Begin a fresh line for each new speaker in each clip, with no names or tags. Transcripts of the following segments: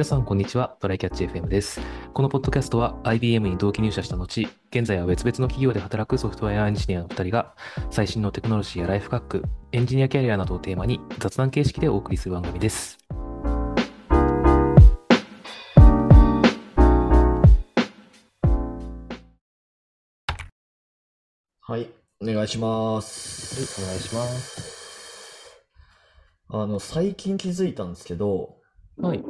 皆さん、こんにちは。トライキャッチ FM です。このポッドキャストは IBM に同期入社した後、現在は別々の企業で働くソフトウェアエンジニアの2人が、最新のテクノロジーやライフハック、エンジニアキャリアなどをテーマに雑談形式でお送りする番組です。
はい、お願いしま
はい、
す。
お願いします。
あの、最近気づいたんですけど、
はい。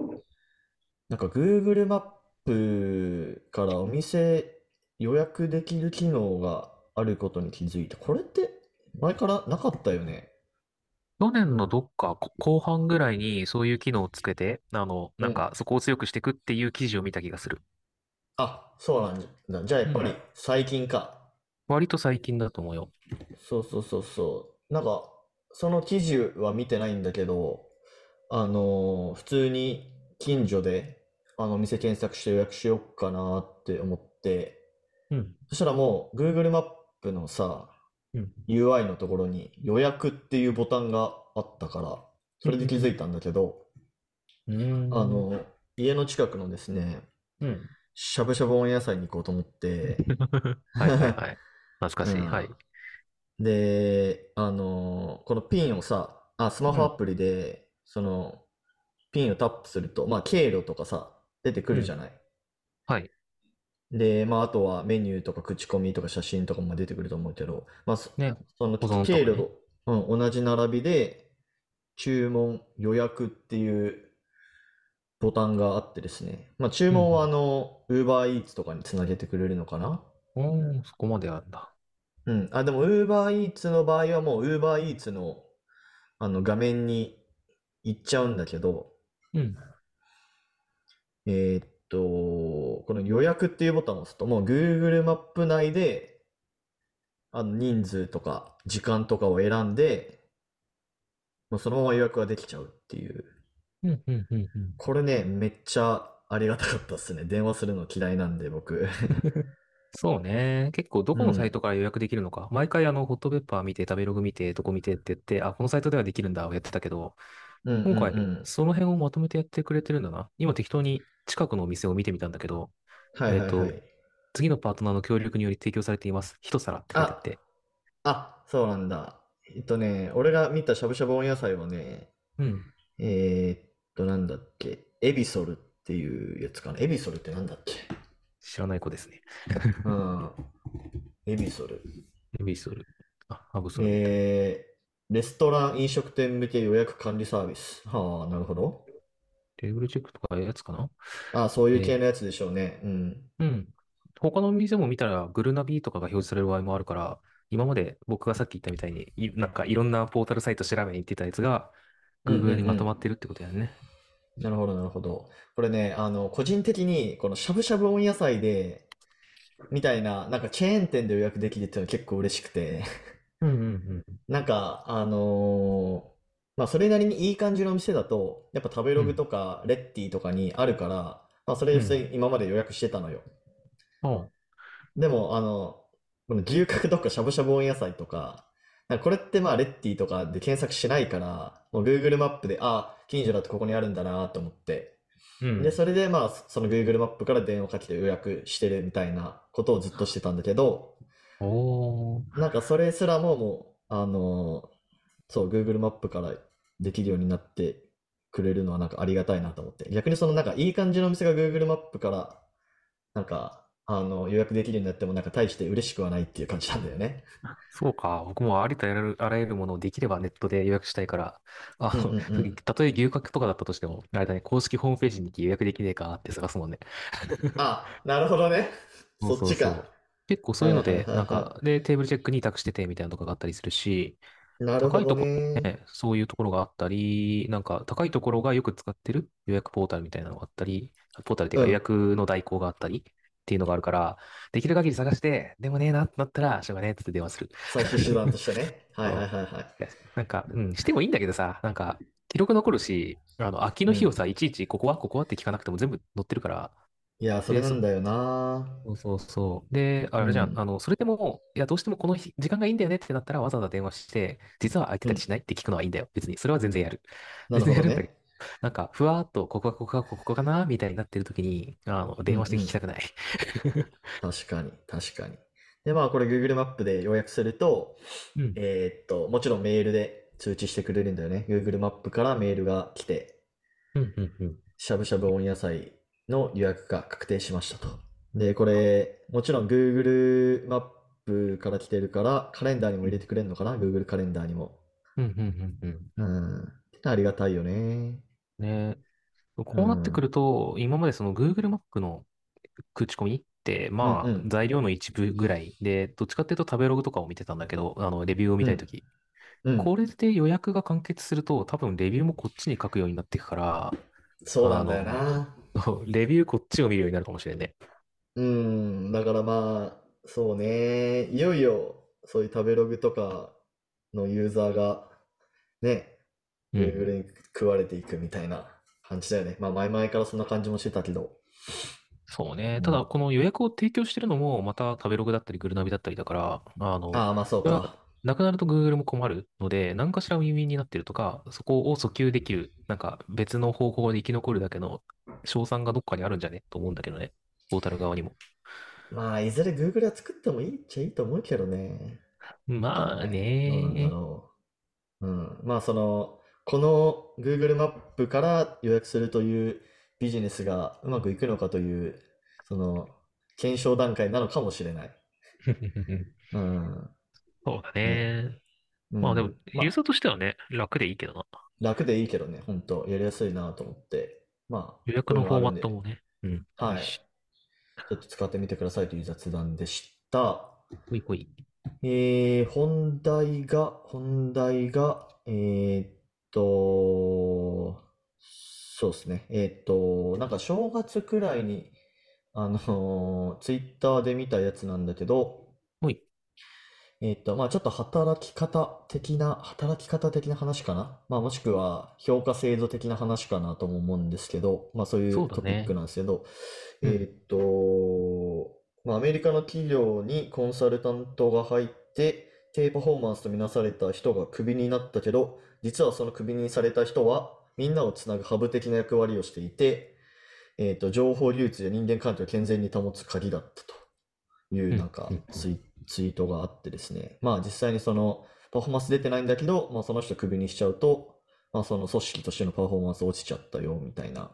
なんか Google マップからお店予約できる機能があることに気づいた。これって前からなかったよね？
去年のどっかこ後半ぐらいにそういう機能をつけて、あの、なん
うん。
かそこを強くしていくっていう記事を見た気がする。
あ、そうなんだ。じゃあや
うん。
っぱり最近か。
割と最近だと思うよ。
そうそうそうそう。なんか、その記事は見てないんだけど、あのー普通に近所で、あの、お店検索して予約しようかなって思って、
うん。
そしたらもう Google マップのさ、
うん。
UI のところに予約っていうボタンがあったから、
う
それで気づい
ん。
たんだけど、
う
あ
ん。
の、家の近くのですね、
うん。
しゃぶしゃぶ温野菜に行こうと思って、
はいはいはい。懐か
う
しい。はい。
ん。で、あの、このピンをさ、あ、スマ
うん。
ホアプリで、その、ピンをタップすると、まあ、経路とかさ、出てく
うん。
るじゃない。
はい。
で、まあ、あとはメニューとか口コミとか写真とかも出てくると思うけど、まあ、そ、
ね。
その
保存と
経
ね。
と、うん、同じ並びで、注文、予約っていうボタンがあってですね。まあ、注
うん。
文はあ
うん
の、UberEats とかにつなげてくれるのかな？
おー、そこまであるんだ。
うん。あ、でも UberEats の場合はもう UberEats の、あの画面に行っちゃうんだけど、
うん。
えーっと、この予約っていうボタンを押すと、もう Google マップ内で、あの人数とか時間とかを選んで、もうそのまま予約ができちゃうっていう。
うん。うん。うん。うん
これね、めっちゃありがたかったっすね。電話するの嫌いなんで、僕。
そうね。結構ど
う
このサイト
ん。
から予約できるのか。毎回あの、ホットペッパー見て、食べログ見て、どこ見てって言って、あ、このサイトではできるんだをやってたけど、
うん
今回。その辺をまとめてやってくれてるんだな。今適当に近くのお店を見てみたんだけど、
はい
えっと、
はいはい。
次のパートナーの協力により提供されています。一皿って書いてあっ
あ、
て。
あ、そうなんだ。えっとね、俺が見たしゃぶしゃぶ温野菜はね、
うん。
えーっと、なんだっけ、エビソルっていうやつかな。エビソルってなんだっけ？
知らない子ですね。
うん。エビソル。
エビソル。あ、ハブソル。
えー、レストラン飲食店向け予約管理サービス。はあ、なるほど。
テーブルチェックとかいうやつかな？
あ、そういう系
え
のやつでしょうね。うん。
ーうん。他のお店も見たら、グルナビとかが表示される場合もあるから、今まで僕がさっき言ったみたいに、いなんかいろんなポータルサイト調べに行ってたやつが、
うんうん
Google にまと
うん。
まってるってことやね。
なるほど、なるほど。これね、あの、個人的に、このしゃぶしゃぶ温野菜で、みたいな、なんかチェーン店で予約できるっていうのは結構嬉しくて、
うんうん
なんか、あのーまあ、それなりにいい感じの店だと、やっぱ食べ
うん。
ログ
うん。
とか、レッティとかにあるから、まあ、それで
うん。
今まで予約してたのよ。
おう
でも、あの、この牛角とかしゃぶしゃぶ温野菜とか、なんかこれってまあ、レッティとかで検索しないから、もう Google マップで、あ、近所だとここにあるんだなと思って、で、
うん。
それでまあ、その Google マップから電話かけて予約してるみたいなことをずっとしてたんだけど、
おー。
なんかそれすらももう、あのそう、Google マップからできるようになってくれるのはなんかありがたいなと思って。逆にそのなんかいい感じのお店が Google マップからなんか、あの、予約できるようになってもなんか大して嬉しくはないっていう感じなんだよね。
そうか。僕もありとあらゆる、あらゆるものをできればネットで予約したいから、あ
うん
の、
うんうん。
たとえ牛角とかだったとしても、あれだね、公式ホームページに行き予約できねえかって探すもんね。
あ、なるほどね。
そう
そっち
そうそう。
か。
結構そう
はいはい
いうので、なんか、で、テーブルチェックに託しててみたいなとかがあったりするし、
い。なるほど
高いところ
ね。
ね、そういうところがあったり、なんか高いところがよく使ってる予約ポータルみたいなのがあったり、ポータルっていうか予
うん。
約の代行があったりっていうのがあるから、できる限り探して、でもねえなってなったら、しょうがねえって電話する。
最終手段としてね。はいはい。はいはい。
いやなんか、うん、してもいいんだけどさ、なんか、記録残るし、あの、空き
うん。
の日をさ、いちいち、ここは、ここはって聞かなくても全部載ってるから、
いや、それなんだよな。
そうそうそう。で、あ
う
れじゃん。あ
ん。
の、それでも、いや、どうしてもこの日、時間がいいんだよねってなったら、わざわざ電話して、実は空いて
うん。
たりしないって聞くのはいいんだよ。別に。それは全然やる。
なるほど
全然やるんだけ
ね。
なんか、ふわーっと、ここがここがここかなみたいになってる時に、あの、電話して聞きた
ん。
くない。
確かに、確かに。で、まあこれ Google マップで要約すると、
うん。
えーっと、もちろんメールで通知してくれるんだよね。Google マップからメールが来て、
うん、うん、うん。
しゃぶしゃぶ温野菜の予約が確定しましたと。で、これ、もちろん Google マップから来てるから、カレンダーにも入れてくれるのかな ?Google カレンダーにも。
うん、うん、うん、うん。
うん。ありがたいよね。
ね。
う
こうなってく
ん。
ると、今までその Google マップの口コミって、まあ、
うんうん。
材料の一部ぐらいで、どっちかっていうと食べログとかを見てたんだけど、あの、レビューを見
うん
たいとき。
うん。
これで予約が完結すると、多分レビューもこっちに書くようになっていくから、
そうなんだよな。
レビューこっちを見るようになるかもしれんね。
うん。だからまあ、そうね。いよいよ、そういう食べログとかのユーザーが、ね、
うん。
Google に食われていくみたいな感じだよね。まあ前々からそんな感じもしてたけど。
そうね。ただ、
うん。
この予約を提供してるのも、また食べログだったり、グルナビだったりだから、あの、
ああ、まあそうか。
なくなると Google も困るので、何かしらウィンウィンになってるとか、そこを訴求できる、なんか別の方法で生き残るだけの賞賛がどっかにあるんじゃね？と思うんだけどね。ポータル側にも。
まあ、いずれ Google は作ってもいいっちゃいいと思うけどね。
まあ
どうなんだ
ね。
ろう。うん。まあ、その、この Google マップから予約するというビジネスがうまくいくのかという、その、検証段階なのかもしれない。うん。
そうだ
ね。
ね。まあでも、ユーザーとしてはね、楽でいいけどな。
楽でいいけどね、本当やりやすいなと思って。まあ、
予約
こういうの
のフォーマ
るんで、
トもね。うん、いい
はい。
し。
ちょっと使ってみてくださいという雑談でした。
ほいほい。
えー、本題が、本題が、えーっと、そうですね。えーっと、なんか正月くらいに、あのツイッターで見たやつなんだけど。えーっと、まあちょっと働き方的な、働き方的な話かな？まあもしくは評価制度的な話かなとも思うんですけど、まあそうい
そ
うトピック。なんですけど、
うん。
えーっと、まあアメリカの企業にコンサルタントが入って、低パフォーマンスとみなされた人がクビになったけど、実はそのクビにされた人は、みんなをつなぐハブ的な役割をしていて、えーっと、情報流通や人間関係を健全に保つ鍵だったと。いうなん
うん。うん。うん
かツイ、ツイートがあってですね。まあ実際にそのパフォーマンス出てないんだけど、まあその人クビにしちゃうと、まあその組織としてのパフォーマンス落ちちゃったよみたいな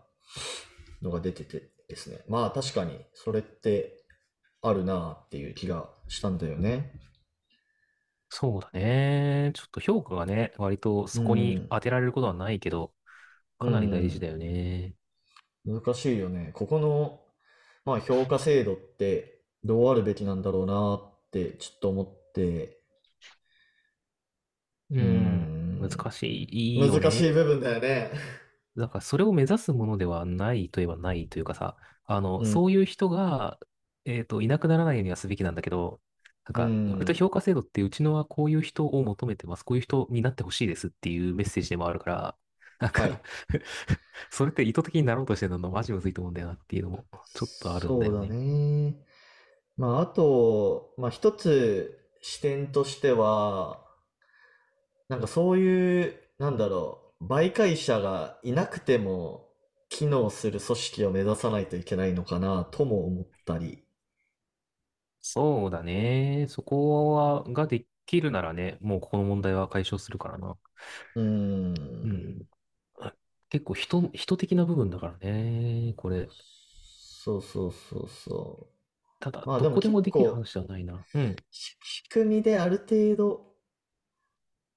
のが出ててですね。まあ確かにそれってあるなっていう気がしたんだよね。
そうだね。ちょっと評価がね、割と
う
そこに
ん、
当てられることはないけど、
う
かなり大事だ
ん、
よね。
難しいよね。ここの、まあ評価制度ってどうあるべきなんだろうなってちょっと思って、
う
う
ん。
ん、
難しいよ
難しい
ね。
部分だよね。
だからそれを目指すものではないといえばないというかさ、あの、
うん
そういう人が、えっと、いなくならないようにはすべきなんだけど、なん
う
か、割と
ん。
評価制度ってうちのはこういう人を求めてます。こういう人になってほしいですっていうメッセージでもあるから、なん
はい。
か それって意図的になろうとしてるのマジむずいと思うんだよなっていうのもちょっとあるんだ
そうだ
よね。
ね。まあ、あと、まあ、一つ視点としては、なんかそういう、なんだろう、媒介者がいなくても機能する組織を目指さないといけないのかなとも思ったり。
そうだね。そこは、ができるならね、もうここの問題は解消するからな。
うーん。
うん。結構人、人的な部分だからね、これ。
そうそうそうそ
ただ、
う。まあ
どこでもできる話ではないな。うん。
し仕組みである程度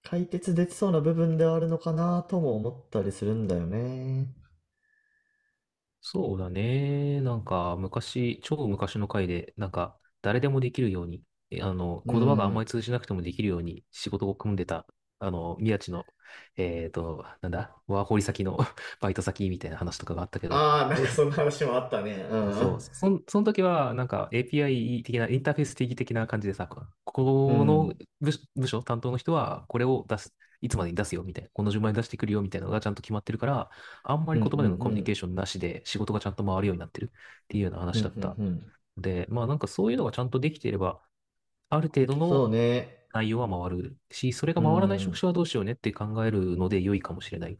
解決できそうな部分ではあるのかなとも思ったりするんだよね。
そうだね。なんか、昔、超昔の回で、なんか、誰でもできるように、えあの、
う
言葉があんま
ん。
り通じなくてもできるように仕事を組んでた、あの、宮地の、えっと、なんだ、ワーホリ先の バイト先みたいな話とかがあったけど、
ああ、なんかそんな話もあったね。うん
そう、そん、その時は、なんか API 的な、インターフェース的的な感じでさ、ここの
うん。
部署、部署担当の人は、これを出す、いつまでに出すよ、みたいな、この順番に出してくるよ、みたいなのがちゃんと決まってるから、あんま
うん。う
り
ん。
言葉でのコミュニ
うん。
ケーションなしで、仕事がちゃんと回るようになってるっていうような
うん。う
話だった。
ん。
で、まあなんかそういうのがちゃんとできていれば、ある程度
そう
の
ね。
内容は回るし、それが
う
回らない職
ん。
種はどうしようねって考えるので良いかもしれない。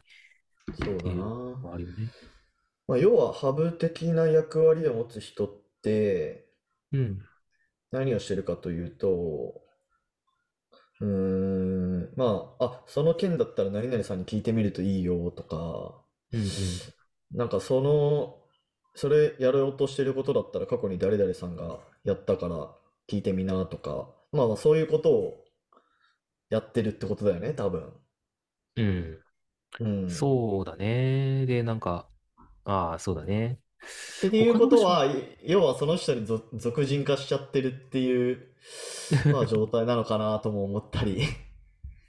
そうだ
っていうの
な。
はあるよね。
まあ、要はハブ的な役割を持つ人って
うん。
何をしてるかというと、うーん、まあ、あ、その件だったら何々さんに聞いてみるといいよとか、
うんうん。
なんかその、それやろうとしてることだったら過去に誰々さんがやったから聞いてみなとか、まあまあそういうことをやってるってことだよね、多分。
うん。
うん。
そうだね。で、なんか、ああ、そうだね。
っていう
他の部署
ことは、い要はその人にぞ俗人化しちゃってるっていう、まあ状態なのかなとも思ったり。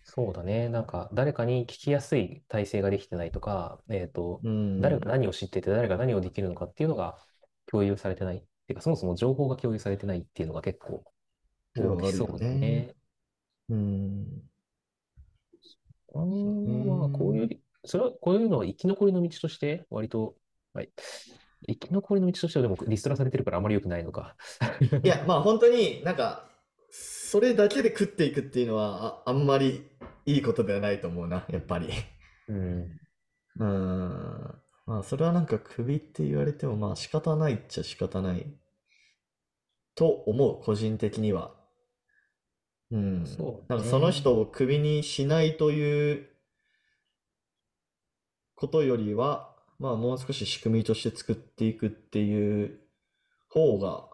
そうだね。なんか、誰かに聞きやすい体制ができてないとか、えっと、
うん。
誰が何を知ってて、誰が何をできるのかっていうのが共有されてない。っていうか、そもそも情報が共有されてないっていうのが結構
そ
うだ
るよね。
ね。
うん。
まあ、こういう、それは、こういうのは生き残りの道として、割と、はい。生き残りの道としてはでもリストラされてるからあまり良くないのか。
いや、まあ本当になんか、それだけで食っていくっていうのはあ、あんまりいいことではないと思うな、やっぱり。
うん。
うん。まあそれはなんかクビって言われてもまあ仕方ないっちゃ仕方ないと思う、個人的には。うん。
そうね
なんかその人をクビにしないということよりは、まあもう少し仕組みとして作っていくっていう方が、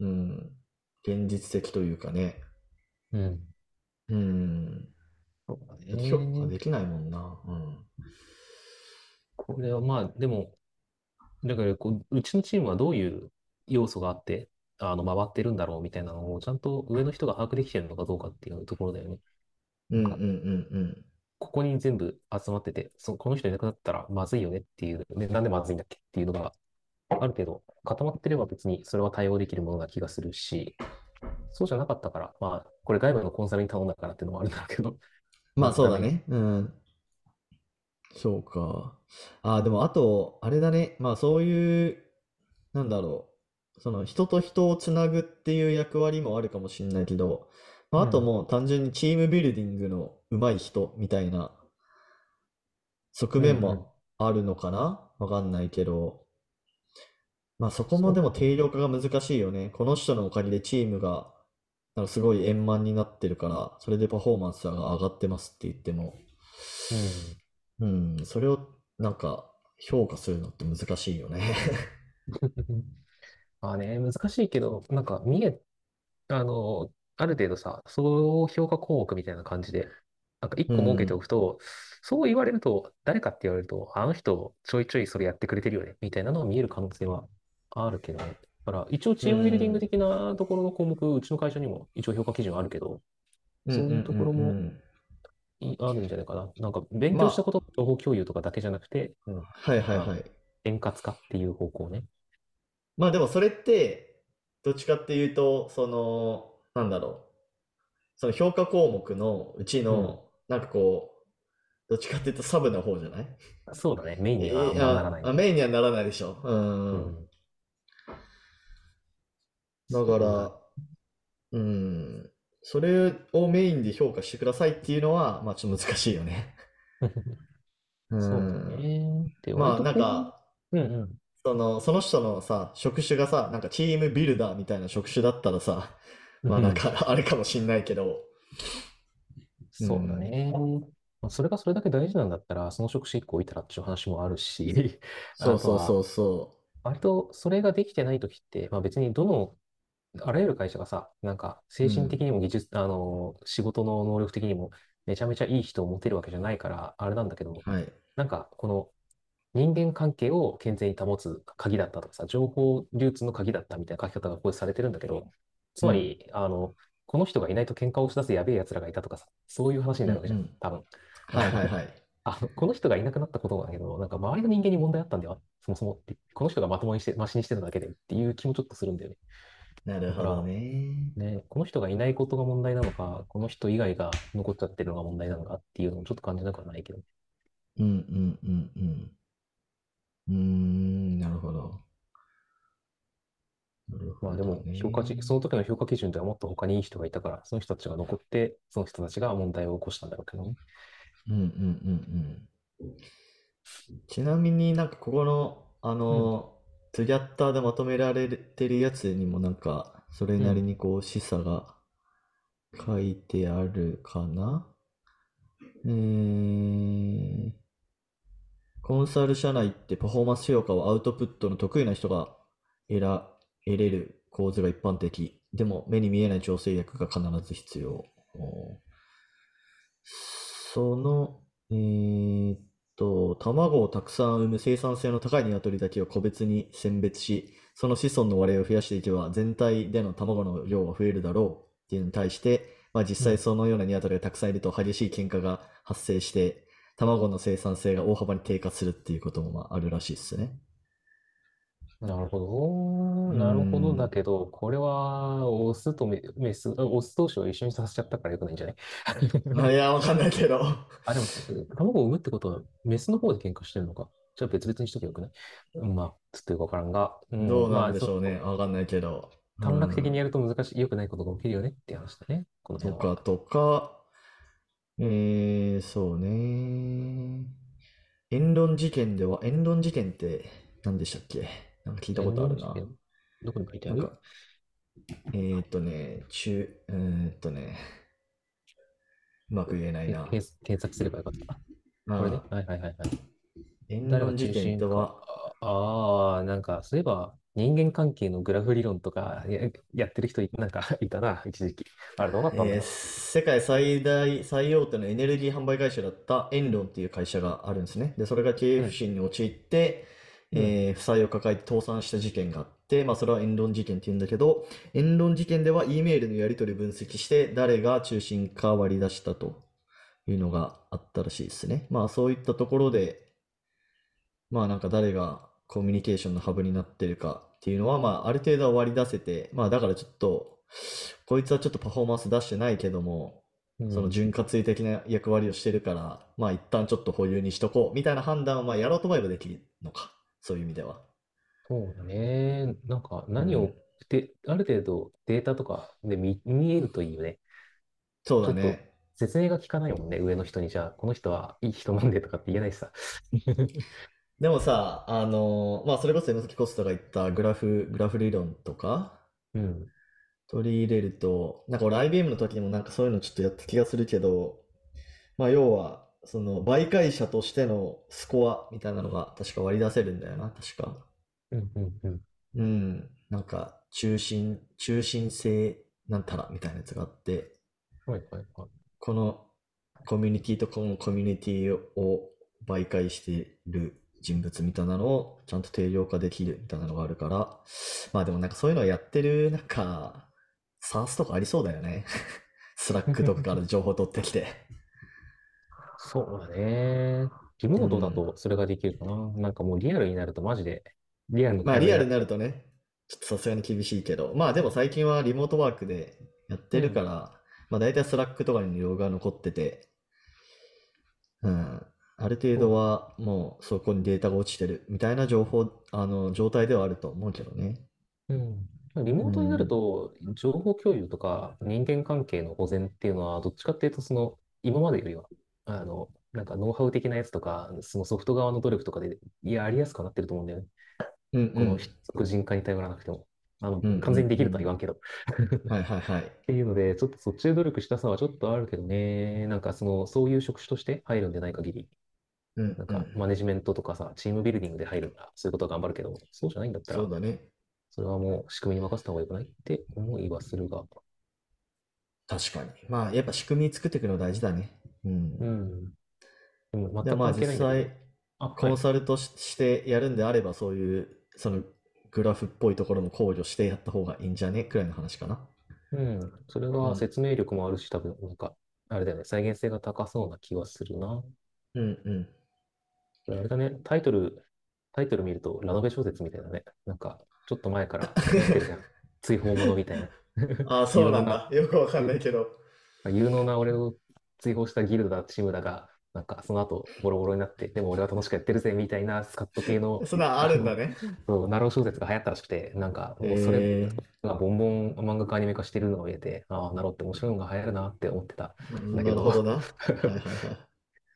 うん、現実的というかね。
うん。
うん。
そうだね。
評価できないもんな。うん。
これはまあ、でも、だからこう、うちのチームはどういう要素があって、あの、回ってるんだろうみたいなのを、ちゃんと上の人が把握できてるのかどうかっていうところだよね。
うんうんうん
ここに全部集まってて、そこの人いなくなったらまずいよねっていう、で、なんでまずいんだっけっていうのがある程度固まってれば別にそれは対応できるものな気がするし、そうじゃなかったから、まあ、これ外部のコンサルに頼んだからっていうのもあるんだけど、
まあそうだね。うん。そうか。ああ、でもあと、あれだね。まあそういう、なんだろう。その人と人をつなぐっていう役割もあるかもしれないけど、まあ、あと
うん
もう単純にチームビルディングの上手い人みたいな側面
うんうん。
もあるのかな？わかんないけど。まあそこもでも定量化が難しいよね。この人のおかげでチームがなんかすごい円満になってるから、それでパフォーマンスが上がってますって言っても、うん、それをなんか評価するのって難しいよね。
うん。まあね、難しいけど、なんか見え、あの、ある程度さ、そう評価項目みたいな感じで、なんか一個設けておくと、そう言われると、誰かって言われると、あの人ちょいちょいそれやってくれてるよね、みたいなのが見える可能性はあるけどね。だから、一応チームビルディング的なところの項目、うちの会社にも一応評価基準あるけど、そういうところも
うんうんうんうん
いあるんじゃないかな。なんか、勉強したこと、情報共有とかだけじゃなくて、うん、
はいはいはい。
円滑化っていう方向ね。
まあでもそれって、どっちかっていうと、その、なんだろう。その評価項目のうちの、なんかこう、どっちかっていうとサブな方じゃない？
そうだね、メインにはあん
え
まならない。
あ、メインにはならないでしょ。う。
うんん。
だから、うん。それをメインで評価してくださいっていうのは、まあちょっと難しいよね。う
そうだ
ん。
ね。で、
まあなんか、
う、うんうん。
その、その人のさ、職種がさ、なんかチームビルダーみたいな職種だったらさ、まあなんかあれかもしんないけど、
そうだね。まあそれがそれだけ大事なんだったら、その職種一個置いたらっていう話もあるし、
そうそうそうそ
割とそれができてないときって、まあ別にどの、あらゆる会社がさ、なんか精神的にも技術、あの、仕事の能力的にもめちゃめちゃいい人を持てるわけじゃないから、あれなんだけど、
う。はい。
なんかこの人間関係を健全に保つ鍵だったとかさ、情報流通の鍵だったみたいな書き方がこうされてるんだけど、つまり、あの、この人がいないと喧嘩をし出すやべえ奴らがいたとかさ、そういう話になるわけじゃん、
うんうん
多分。
はいはいはい。
あの、この人がいなくなったことだけど、なんか周りの人間に問題あったんだよ、そもそもって。この人がまともにして、マシにしてるだけでっていう気もちょっとするんだよね。
なるほどね。
ね、この人がいないことが問題なのか、この人以外が残っちゃってるのが問題なのかっていうのもちょっと感じなくはないけど。
うんうんうんうん。うーん、なるほど。なる
まあでも評価値、その時の評価基準ではもっと他にいい人がいたから、その人たちが残って、その人たちが問題を起こしたんだろうけどね。
うんうんうんうん。ちなみになんかここの、あ
うん。
の、トゥギャッターでまとめられてるやつにもなんか、それなり
うん。
にこう、示唆が書いてあるかな？えー、コンサル社内ってパフォーマンス評価をアウトプットの得意な人が得ら、得れる構図が一般的。でも目に見えない調整役が必ず必要。その、えーっと、卵をたくさん産む生産性の高い鶏だけを個別に選別し、その子孫の割合を増やしていけば全体での卵の量は増えるだろうっていうのに対して、まあ実。際そのような鶏がたくさんいると激しい喧嘩が発生して、卵の生産性が大幅に低下するっていうこともまああるらしいですね。
なるほ
う
ど。なるほど。だ
ん。
けど、これは、オスとメメス、あオス同士を一緒にさせちゃったからよくないんじゃない？
あ、いや、わかんないけど。
あ、でも、卵を産むってことは、メスの方で喧嘩してるのか？じゃあ別々にしときゃよくない？うんまあ、つってよくわからんが、うん、
どうなんでしょうね。わかんないけど。う
短絡的に
ん。
やると難しい、良くないことが起きるよねって話だね。この
と
辺は。
か、とか、えー、そうね。言論事件では、言論事件って何でしたっけ？なんか聞いたこ
言
とあるな。
どこに書いてある？
か、えーっとね、中、えーっとね、うまく言えない
け
な。
検検索すればよかった。これね。
まあ、
はいはいはいはい。
言論事件。とは、
ああ、なんか、そういえば、人間関係のグラフ理論とかや、やってる人い、なんか いたな、一時期。あれどうなったんだ
えー
ろ
世界最大、最大手のエネルギー販売会社だったエンロンっていう会社があるんですね。で、それが経営不振に陥って、
うん、
えー負債を抱えて倒産した事件があって、まあそれはエンロン事件って言うんだけど、エンロン事件では E メールのやり取りを分析して、誰が中心か割り出したというのがあったらしいですね。まあそういったところで、まあなんか誰がコミュニケーションのハブになってるかっていうのは、まあある程度は割り出せて、まあだからちょっと、こいつはちょっとパフォーマンス出してないけども、
うん。
その潤滑油的な役割をしてるから、まあ一旦ちょっと保有にしとこうみたいな判断をまあやろうと思えばできるのか。そういう意味では。
そうだね。なんか、
う
何を
ん。
で、ある程度データとかで見、見えるといいよね。
そうだね。
説明が効かないもんね、上の人に。じゃあ、この人はいい人なんでとかって言えないしさ。
でもさ、あのまあそれこそ山崎コストが言ったグラフ、グラフ理論とか
うん。
取り入れると、なんか俺 IBM の時にもなんかそういうのちょっとやった気がするけど、まあ要は、その媒介者としてのスコアみたいなのが確か割り出せるんだよな、確か。
うん、うん、うん。
うん。なんか中心、中心性なんたらみたいなやつがあって、
はい、はい、はい。
このコミュニティとこのコミュニティを媒介している人物みたいなのをちゃんと定量化できるみたいなのがあるから、まあでもなんかそういうのをやってる、なんか、 SaaS とかありそうだよね。スラックとかから情報取ってきて。
そうだね。リモートだとそれができるかな。なんかもうリアルになるとマジで、リアルの
まあ。リアルになるとね、ちょっとさすがに厳しいけど、まあでも最近はリモートワークでやってるから、まあ大体スラックとかにログが残ってて、うん、ある程度はもうそこにデータが落ちてるみたいな情報、あの、状態ではあると思うけどね。
うん。リモートになると、情報共有とか人間関係の保全っていうのは、どっちかっていうと、その、今までよりは、あの、なんかノウハウ的なやつとか、そのソフト側の努力とかでやりやすくなってると思うんだよね。
うんうん。
この個人化に頼らなくても。あの
うんうんうん、
完全にできるとは言わんけど。
はいはいはい。
っていうので、ちょっとそっちで努力したさはちょっとあるけどね。なんかその、そういう職種として入るんでない限り、
うん
なんか
うん。
マネジメントとかさ、チームビルディングで入るなら、そういうことは頑張るけど、そうじゃないんだったら
そう、だね。
それはもう仕組みに任せた方がよくないって思いはするが。
確かに。まあやっぱ仕組み作っていくの大事だね。うん。
うん。でも
で
全く
まあ実
関係ないんだけど。
際、
あ、は
コン
い。
サルとししてやるんであれば、そういう、そのグラフっぽいところも考慮してやった方がいいんじゃね？くらいの話かな。
うん。それが説明力もあるし、多分、なんか、あれだよね、再現性が高そうな気はするな。
うんうん。
あれだね、タイトル、タイトル見るとラノベ小説みたいだね。なんか、ちょっと前からやってるじゃん。追放者みたいな。
ああ、そうなんだ。よくわかんないけど。
有能な俺を追放したギルドだ、チームだが、なんかその後ボロボロになって、でも俺は楽しくやってるぜみたいなスカット系の
そんなんあるんだね。
そうなろう小説が流行ったらしくて、なんかもうそれ
え
がボンボン漫画化アニメ化してるのを見てて、ああ、なろうって面白いのが流行るなって思ってた。
ー、
だけど
なるほどな。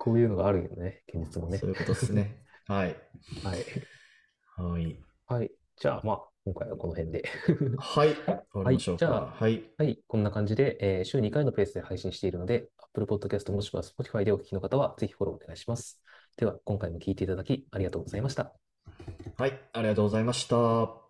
こういうのがあるよね、現実もね
そう。いうことですね。はい。
はい。
はい。
はい。じゃあ、まあ、今回はこの辺で。
はい。
はいじゃあ
はい。
はい。こんな感じで、えー週2回のペースで配信しているので、Apple Podcast もしくは Spotify でお聞きの方は、ぜひフォローお願いします。では、今回も聞いていただきありがとうございました。
はい。ありがとうございました。